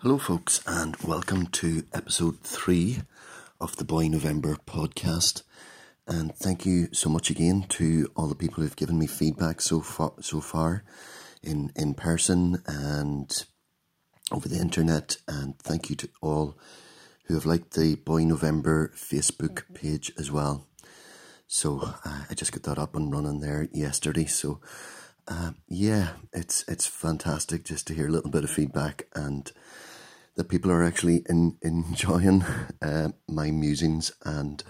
Hello, folks, and welcome to episode three of the Boy November podcast. And thank you so much again to all the people who've given me feedback so far, so far in in person and over the internet. And thank you to all who have liked the Boy November Facebook page as well. So uh, I just got that up and running there yesterday. So uh, yeah, it's it's fantastic just to hear a little bit of feedback and that people are actually in, enjoying uh, my musings, and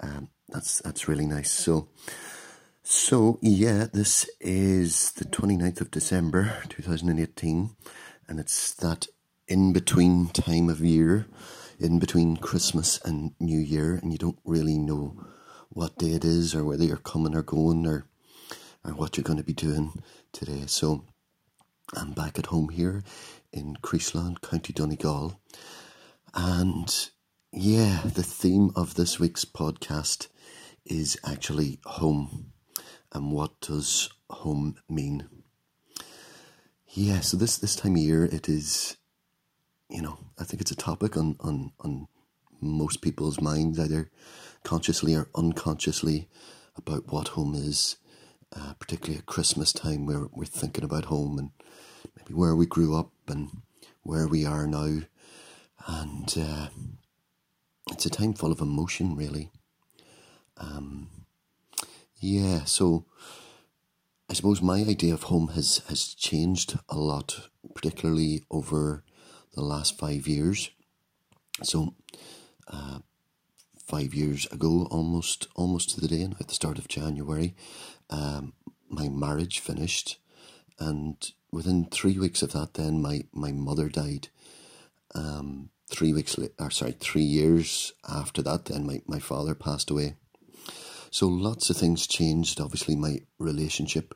um, that's that's really nice. So, so yeah, this is the 29th of December, two thousand and eighteen, and it's that in between time of year, in between Christmas and New Year, and you don't really know what day it is or whether you're coming or going or or what you're going to be doing today. So I'm back at home here in Creeslough, County Donegal. And yeah, the theme of this week's podcast is actually home. And what does home mean? Yeah, so this, this time of year, it is, you know, I think it's a topic on, on, on most people's minds, either consciously or unconsciously, about what home is, uh, particularly at Christmas time where we're thinking about home and maybe where we grew up and where we are now. And uh, it's a time full of emotion, really. Um, yeah, so I suppose my idea of home has, has changed a lot, particularly over the last five years. So, uh, five years ago, almost almost to the day, at the start of January, um, my marriage finished, and within three weeks of that, then my, my mother died. Um, three weeks, later, or sorry, three years after that, then my, my father passed away. So lots of things changed. Obviously, my relationship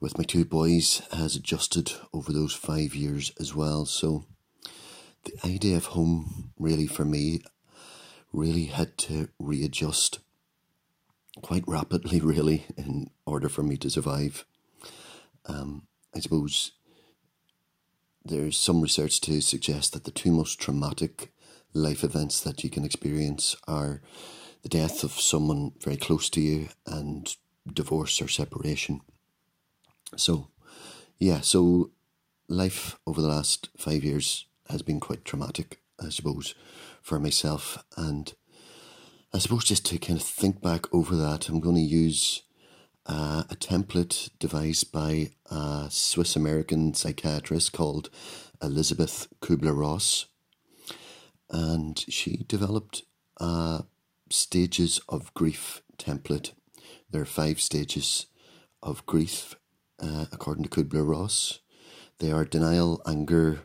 with my two boys has adjusted over those five years as well. So the idea of home, really, for me, really had to readjust quite rapidly, really, in order for me to survive. Um, I suppose there's some research to suggest that the two most traumatic life events that you can experience are the death of someone very close to you and divorce or separation. So, yeah, so life over the last five years has been quite traumatic, I suppose, for myself. And I suppose just to kind of think back over that, I'm going to use uh, a template devised by a Swiss American psychiatrist called Elizabeth Kubler Ross. And she developed a stages of grief template. There are five stages of grief, uh, according to Kubler Ross. They are denial, anger,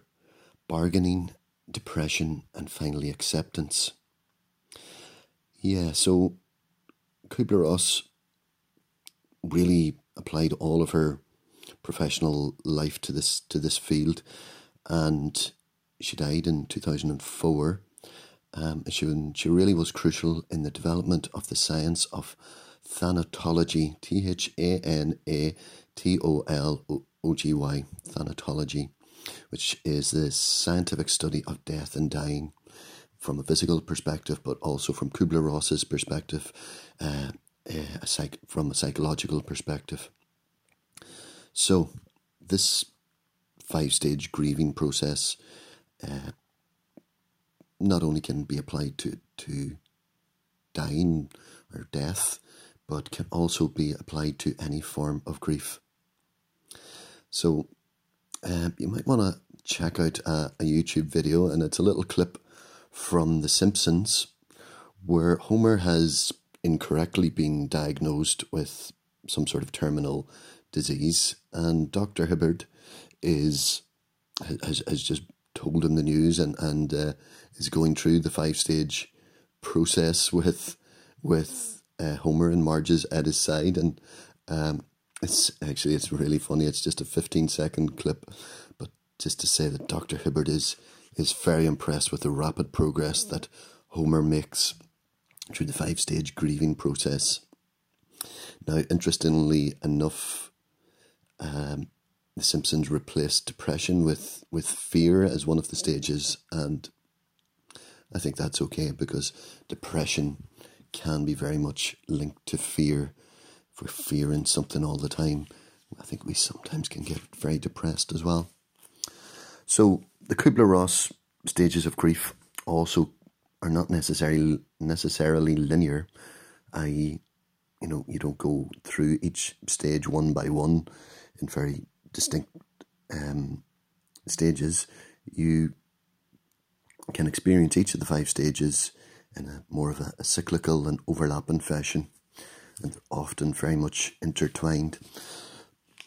bargaining, depression, and finally acceptance. Yeah, so Kubler Ross really applied all of her professional life to this to this field, and she died in two thousand and four. Um, she she really was crucial in the development of the science of thanatology, T H A N A T O L O G Y, thanatology, which is the scientific study of death and dying from a physical perspective, but also from Kubler Ross's perspective, uh, a psych- from a psychological perspective. So, this five stage grieving process uh, not only can be applied to, to dying or death, but can also be applied to any form of grief. So, uh, you might want to check out a, a YouTube video, and it's a little clip from The Simpsons where Homer has incorrectly been diagnosed with some sort of terminal disease, and Dr. Hibbert is has, has just told him the news and and uh, is going through the five stage process with with uh, Homer and Marge's at his side, and um, it's actually it's really funny. It's just a fifteen second clip, but just to say that Doctor Hibbert is is very impressed with the rapid progress that Homer makes through the five stage grieving process. Now, interestingly enough, um, The Simpsons replaced depression with with fear as one of the stages, and I think that's okay because depression can be very much linked to fear. If we're fearing something all the time, I think we sometimes can get very depressed as well. So the Kubler Ross stages of grief also are not necessarily necessarily linear, i.e., you know, you don't go through each stage one by one in very distinct um, stages. You can experience each of the five stages in a more of a, a cyclical and overlapping fashion, and often very much intertwined.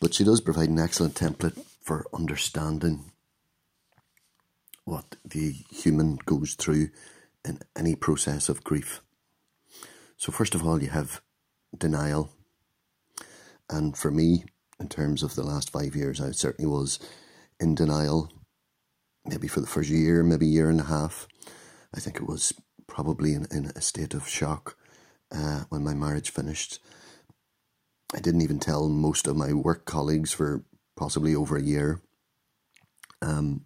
But she does provide an excellent template for understanding what the human goes through in any process of grief. So, first of all, you have denial. And for me, in terms of the last five years, I certainly was in denial, maybe for the first year, maybe year and a half. I think it was probably in, in a state of shock uh, when my marriage finished. I didn't even tell most of my work colleagues for possibly over a year. Um,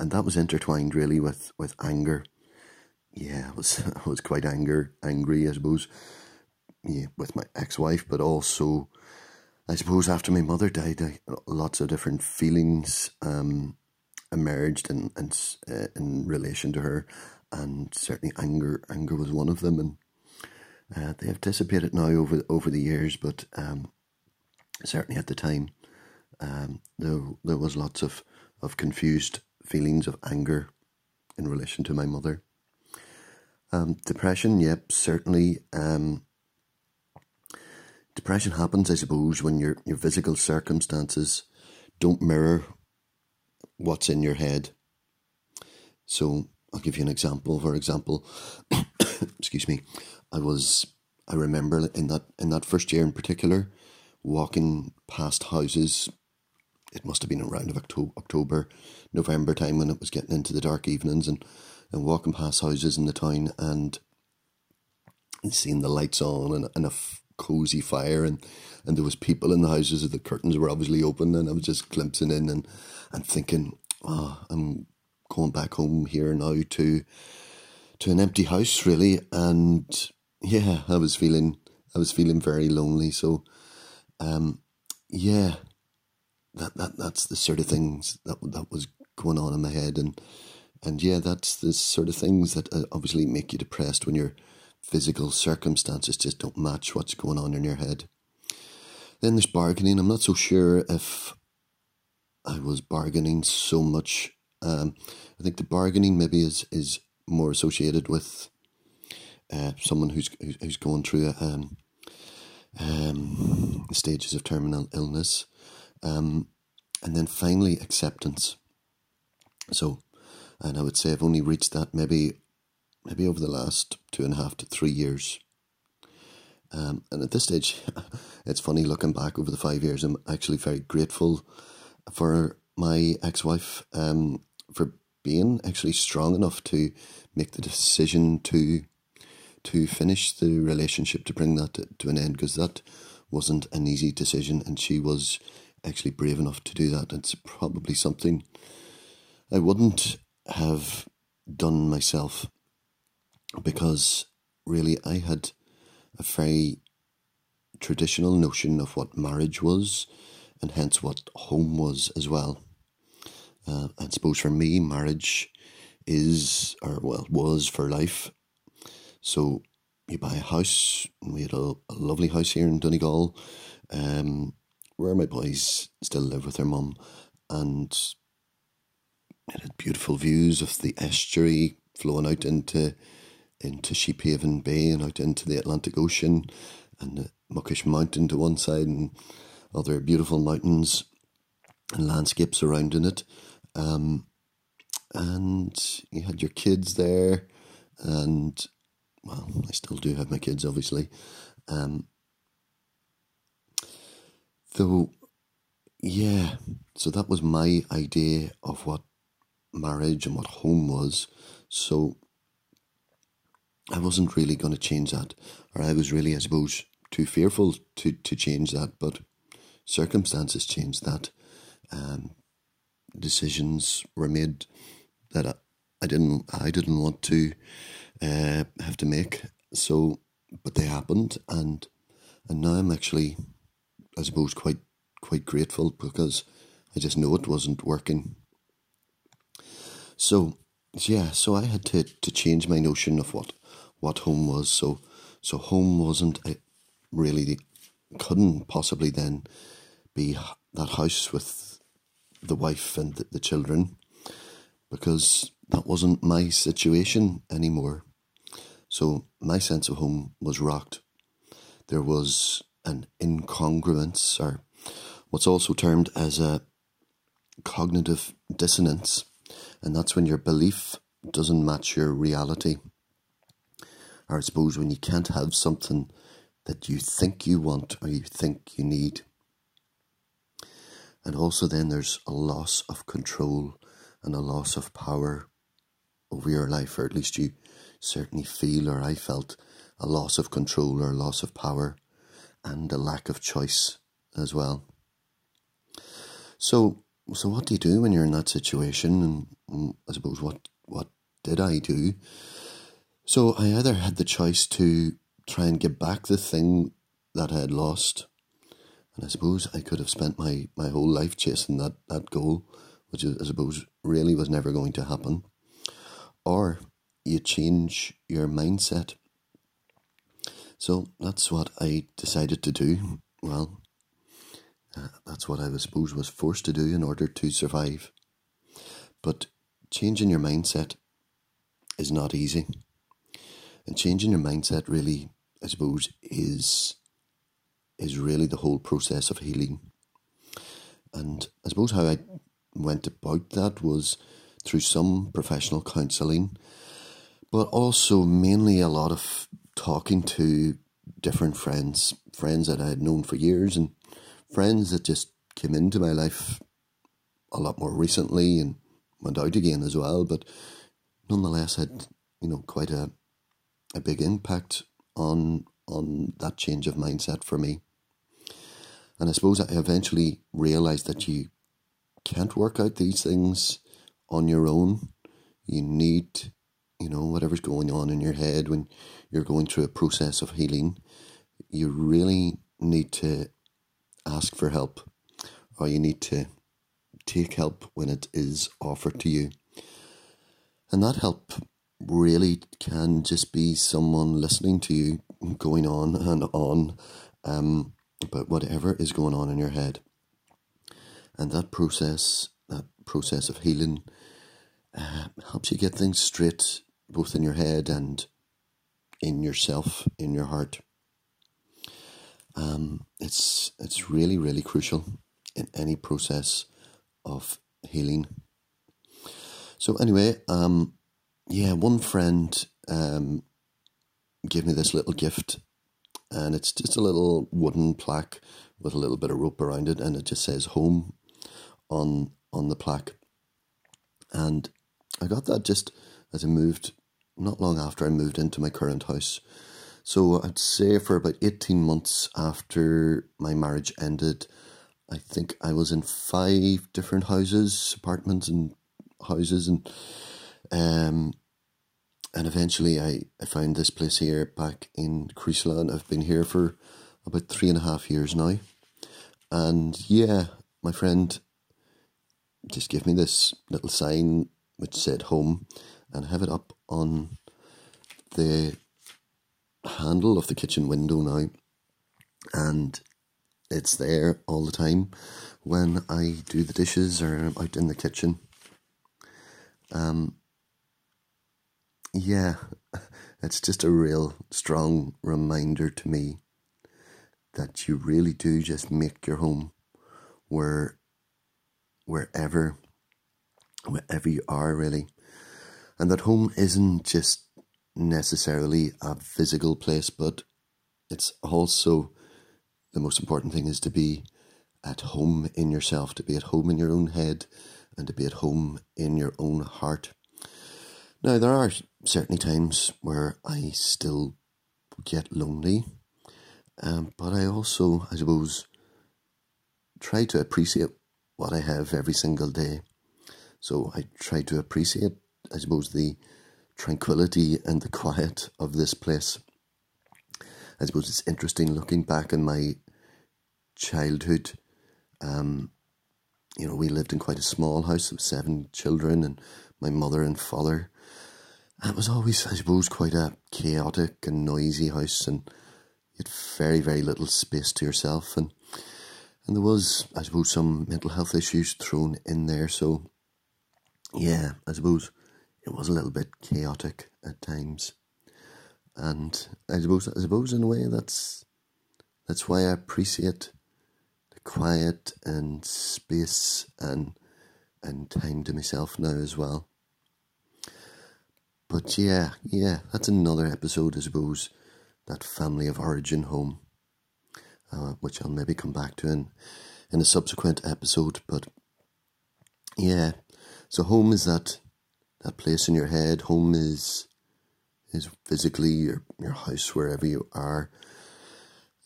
and that was intertwined really with, with anger. Yeah, I was I was quite anger angry, I suppose, yeah, with my ex-wife, but also, I suppose after my mother died, I, lots of different feelings um, emerged in in, uh, in relation to her, and certainly anger anger was one of them, and uh, they have dissipated now over over the years, but um, certainly at the time, um, there there was lots of of confused feelings of anger in relation to my mother. Um, depression, yep, certainly. Um, depression happens, I suppose, when your your physical circumstances don't mirror what's in your head. So I'll give you an example. For example, excuse me, I was I remember in that in that first year in particular, walking past houses it must have been around of October, October, November time when it was getting into the dark evenings and, and walking past houses in the town and seeing the lights on and, and a f- cozy fire and, and there was people in the houses and the curtains were obviously open and I was just glimpsing in and, and thinking, oh, I'm going back home here now to to an empty house really and yeah, I was feeling I was feeling very lonely. So um yeah, that that that's the sort of things that that was going on in my head, and and yeah, that's the sort of things that uh, obviously make you depressed when your physical circumstances just don't match what's going on in your head. Then there's bargaining. I'm not so sure if I was bargaining so much. Um, I think the bargaining maybe is is more associated with uh, someone who's who's going through a, um, um, stages of terminal illness. Um, and then finally, acceptance. So, and I would say I've only reached that maybe, maybe over the last two and a half to three years. Um, and at this stage, it's funny looking back over the five years. I'm actually very grateful for my ex-wife um, for being actually strong enough to make the decision to to finish the relationship to bring that to, to an end because that wasn't an easy decision, and she was actually brave enough to do that. It's probably something I wouldn't have done myself because really I had a very traditional notion of what marriage was and hence what home was as well. Uh, I suppose for me, marriage is, or well, was for life. So you buy a house, we had a, a lovely house here in Donegal. Um, where my boys still live with their mum, and it had beautiful views of the estuary flowing out into into Sheephaven Bay and out into the Atlantic Ocean, and the Muckish Mountain to one side, and other beautiful mountains and landscapes surrounding it. Um, and you had your kids there, and well, I still do have my kids, obviously. Um, so, yeah, so that was my idea of what marriage and what home was. So, I wasn't really going to change that, or I was really, I suppose, too fearful to, to change that, but circumstances changed that. um, decisions were made that I, I didn't I didn't want to uh, have to make. So, but they happened, and and now I'm actually, I suppose, quite quite grateful because I just know it wasn't working. So yeah, so I had to, to change my notion of what what home was. So so home wasn't a, really couldn't possibly then be that house with the wife and the, the children because that wasn't my situation anymore. So my sense of home was rocked. There was an incongruence, or what's also termed as a cognitive dissonance, and that's when your belief doesn't match your reality. Or I suppose when you can't have something that you think you want or you think you need. And also, then there's a loss of control and a loss of power over your life, or at least you certainly feel, or I felt, a loss of control or loss of power and a lack of choice as well. So, so what do you do when you're in that situation? And, I suppose what what did I do? So I either had the choice to try and get back the thing that I had lost, and I suppose I could have spent my, my whole life chasing that, that goal, which I suppose really was never going to happen. Or you change your mindset. So that's what I decided to do. Well, uh, that's what I suppose was forced to do in order to survive. But changing your mindset is not easy. And changing your mindset really, I suppose, is is really the whole process of healing. And I suppose how I went about that was through some professional counselling, but also mainly a lot of talking to different friends, friends that I had known for years and friends that just came into my life a lot more recently and went out again as well, but nonetheless had, you know, quite a a big impact on on that change of mindset for me. And I suppose I eventually realized that you can't work out these things on your own. You need, you know, whatever's going on in your head when you're going through a process of healing, you really need to ask for help or you need to take help when it is offered to you. And that help really can just be someone listening to you going on and on um, about whatever is going on in your head. And that process, that process of healing, uh, helps you get things straight, both in your head and in yourself, in your heart. Um, it's it's really really crucial in any process of healing. So anyway, um, yeah, one friend um, gave me this little gift, and it's just a little wooden plaque with a little bit of rope around it, and it just says "home" on on the plaque. And I got that just as I moved, not long after I moved into my current house. So I'd say for about 18 months after my marriage ended, I think I was in five different houses, apartments and houses and um and eventually I, I found this place here back in Creeslough. I've been here for about three and a half years now. And yeah, my friend just gave me this little sign which said home and I have it up on the handle of the kitchen window now, and it's there all the time when I do the dishes or I'm out in the kitchen. Um, yeah, it's just a real strong reminder to me that you really do just make your home where wherever wherever you are really and that home isn't just necessarily a physical place, but it's also the most important thing is to be at home in yourself, to be at home in your own head, and to be at home in your own heart. Now, there are certainly times where I still get lonely, um, but I also, I suppose, try to appreciate what I have every single day. So I try to appreciate, I suppose, the tranquility and the quiet of this place. I suppose it's interesting looking back in my childhood. Um, you know, we lived in quite a small house of seven children and my mother and father. And it was always, I suppose, quite a chaotic and noisy house and you had very, very little space to yourself and and there was, I suppose, some mental health issues thrown in there. So, yeah, I suppose it was a little bit chaotic at times, and I suppose, I suppose, in a way, that's that's why I appreciate the quiet and space and and time to myself now as well. But yeah, yeah, that's another episode, I suppose. That family of origin home uh, which I'll maybe come back to in in a subsequent episode. But yeah, so home is that that place in your head. Home is is physically your your house wherever you are.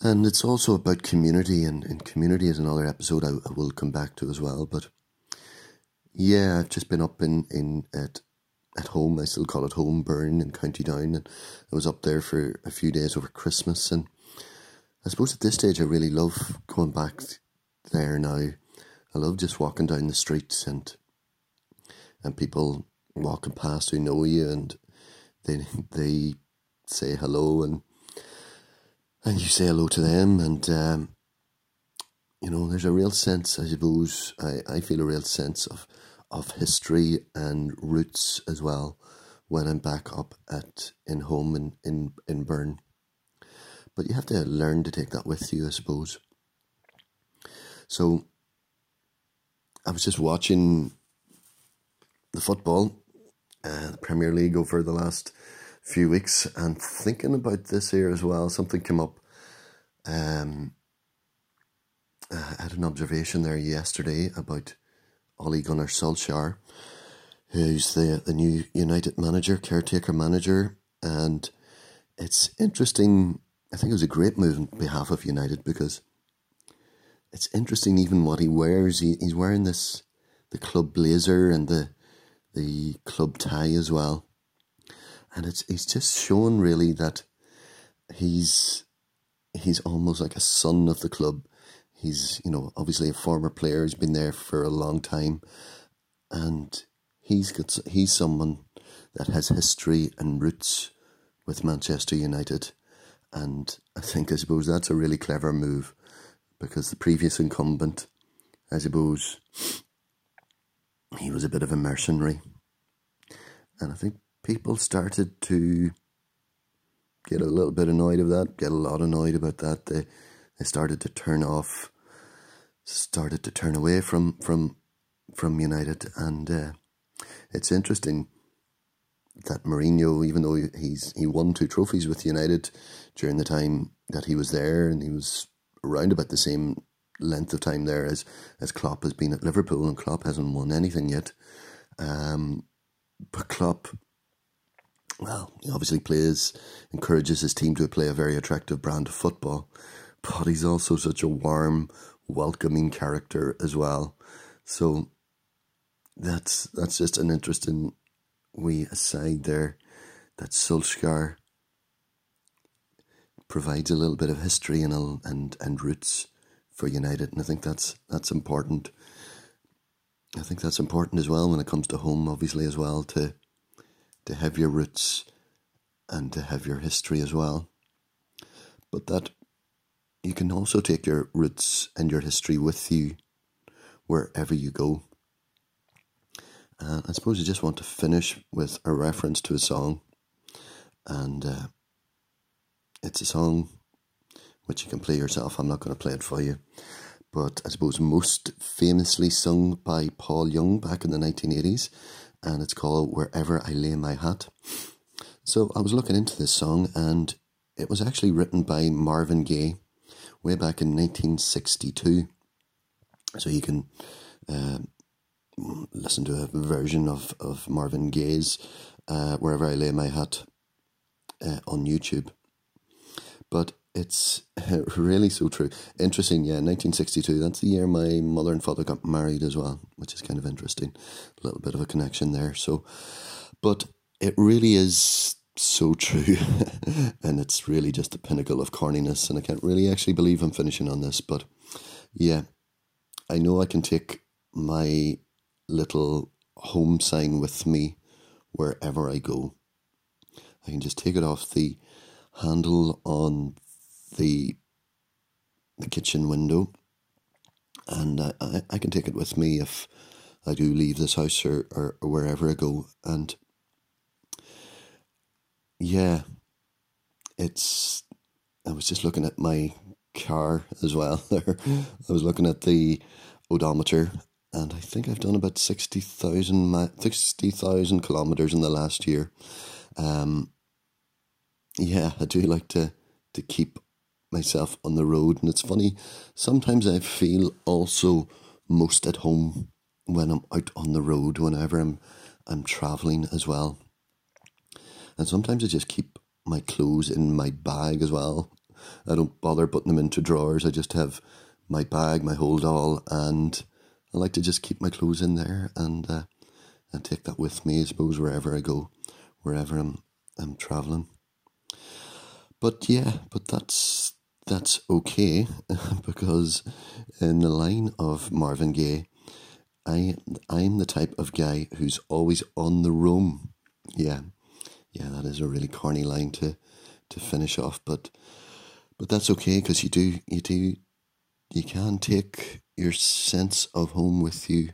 And it's also about community, and, and community is another episode I, I will come back to as well. But yeah, I've just been up in, in at at home. I still call it home, Burn in County Down, and I was up there for a few days over Christmas, and I suppose at this stage I really love going back there now. I love just walking down the streets and and people walking past who know you and they they say hello and and you say hello to them and um, you know there's a real sense I suppose I, I feel a real sense of of history and roots as well when I'm back up at in home in in, in Burn. But you have to learn to take that with you, I suppose. So I was just watching the football, uh, Premier League over the last few weeks, and thinking about this here as well. Something came up. Um, I had an observation there yesterday about Ole Gunnar Solskjaer, who's the the new United manager, caretaker manager, and it's interesting I think it was a great move on behalf of United because it's interesting even what he wears. He, he's wearing this the club blazer and the the club tie as well. And it's he's just shown really that he's he's almost like a son of the club. He's, you know, obviously a former player, he's been there for a long time and he's got he's someone that has history and roots with Manchester United and I think, I suppose, that's a really clever move because the previous incumbent, I suppose, he was a bit of a mercenary. And I think people started to get a little bit annoyed of that, get a lot annoyed about that. They, they started to turn off, started to turn away from, from, from United. And uh, it's interesting that Mourinho, even though he's he won two trophies with United during the time that he was there, and he was around about the same length of time there as as Klopp has been at Liverpool, and Klopp hasn't won anything yet. Um, but Klopp, well, he obviously plays, encourages his team to play a very attractive brand of football, but he's also such a warm, welcoming character as well. So that's that's just an interesting wee aside there that Solskjaer provides a little bit of history and and and roots for United, and I think that's that's important. I think that's important as well when it comes to home, obviously as well to to have your roots and to have your history as well. But that you can also take your roots and your history with you wherever you go. And I suppose I just want to finish with a reference to a song. And uh, it's a song which you can play yourself. I'm not going to play it for you. But I suppose most famously sung by Paul Young back in the 1980s. And it's called Wherever I Lay My Hat. So I was looking into this song and it was actually written by Marvin Gaye way back in 1962. So you can uh, listen to a version of, of Marvin Gaye's uh, Wherever I Lay My Hat uh, on YouTube. But it's uh, really so true. Interesting, yeah, 1962. That's the year my mother and father got married as well, which is kind of interesting. A little bit of a connection there. So, but it really is so true. and it's really just the pinnacle of corniness. And I can't really actually believe I'm finishing on this, but yeah, I know I can take my little home sign with me wherever I go. I can just take it off the handle on the the kitchen window, and I, I, I can take it with me if I do leave this house or, or, or wherever I go. And yeah, it's. I was just looking at my car as well. There, I was looking at the odometer, and I think I've done about 60,000 60, kilometers in the last year. Um, yeah, I do like to to keep myself on the road, and it's funny. Sometimes I feel also most at home when I'm out on the road. Whenever I'm I'm traveling as well, and sometimes I just keep my clothes in my bag as well. I don't bother putting them into drawers. I just have my bag, my hold all, and I like to just keep my clothes in there and uh, and take that with me. I suppose wherever I go, wherever I'm I'm traveling. But yeah, but that's that's okay because in the line of Marvin Gaye, I I'm the type of guy who's always on the roam. Yeah, yeah, that is a really corny line to to finish off, but but that's okay because you do you do you can take your sense of home with you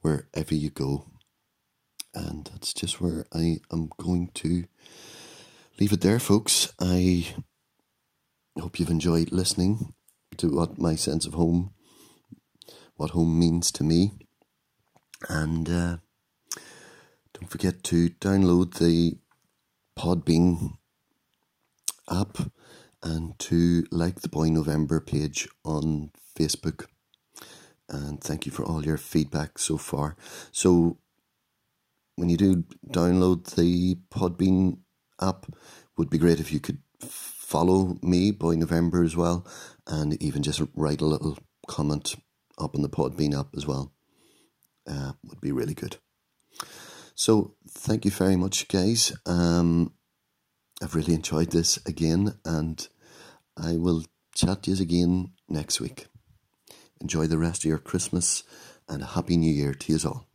wherever you go. And that's just where I am going to leave it there, folks. I hope you've enjoyed listening to what my sense of home, what home means to me. And uh, don't forget to download the Podbean app and to like the Boy November page on Facebook. And thank you for all your feedback so far. So, when you do download the Podbean app, would be great if you could follow me, Boy November, as well, and even just write a little comment up on the Podbean app as well. Uh, would be really good. So, thank you very much, guys. Um, I've really enjoyed this again, and I will chat to you again next week. Enjoy the rest of your Christmas and a Happy New Year to you all.